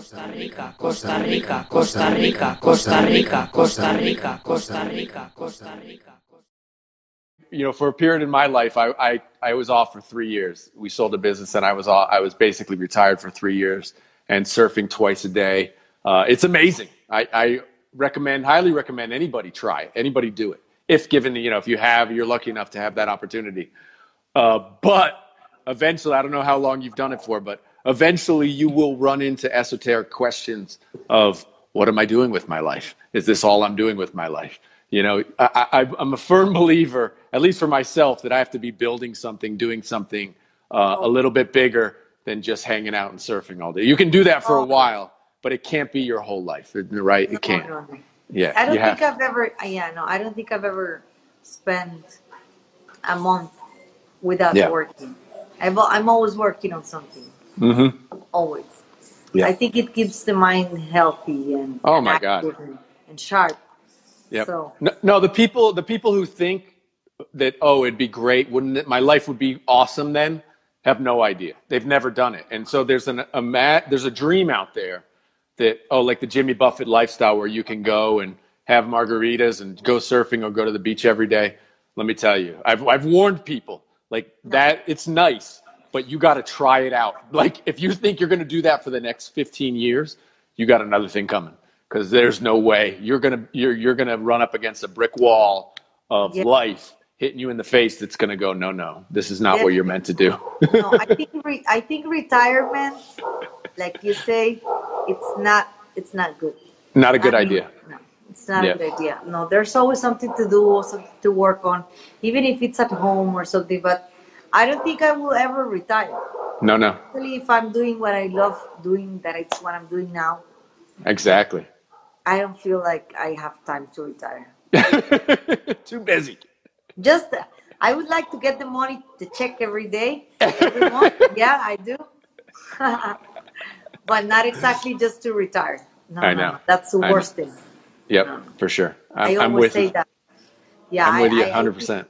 Costa Rica, Costa Rica, Costa Rica, Costa Rica, Costa Rica, Costa Rica, Costa Rica. You know, for a period in my life, I, I, I was off for three years. We sold a business and I was off, I was basically retired for three years and surfing twice a day. Uh, it's amazing. I, I recommend, highly recommend anybody try it. Anybody do it. If given, you know, if you have, you're lucky enough to have that opportunity. Uh, but eventually, I don't know how long you've done it for, but eventually you will run into esoteric questions of what am I doing with my life? Is this all I'm doing with my life? You know, I, am a firm believer, at least for myself, that I have to be building something, doing something uh, a little bit bigger than just hanging out and surfing all day. You can do that for a while, but it can't be your whole life, right? It can't. Yeah. I don't think I've ever. Yeah, no, I don't think I've ever spent a month without Yeah. working. I've, I'm always working on something. Mhm. Always. Yeah. I think it keeps the mind healthy and Oh my God. and, and sharp. Yep. So No, no, the people, the people who think that oh, it'd be great, wouldn't it? My life would be awesome then. Have no idea. They've never done it, and so there's an a mat, there's a dream out there that oh, like the Jimmy Buffett lifestyle where you can go and have margaritas and go surfing or go to the beach every day. Let me tell you, I've I've warned people like that. It's nice, but you got to try it out. Like if you think you're going to do that for the next 15 years, you got another thing coming because there's no way you're gonna you're you're gonna run up against a brick wall of Yeah. life hitting you in the face. That's gonna go no no. This is not what you're meant to do. no, I think re- I think retirement, like you say, it's not it's not good. not a good I mean, idea. No, it's not Yeah. a good idea. No, there's always something to do, something to work on, even if it's at home or something. But I don't think I will ever retire. No no. Especially if I'm doing what I love doing, that it's what I'm doing now. Exactly. I don't feel like I have time to retire. Too busy. Just, I would like to get the money to check every day, every month. Yeah, I do. but not exactly just to retire. No, I know. no. That's the worst thing. Yep, No. for sure. I'm, I'm, I'm always with say you. that. Yeah, I'm I- with you I- I 100. think- percent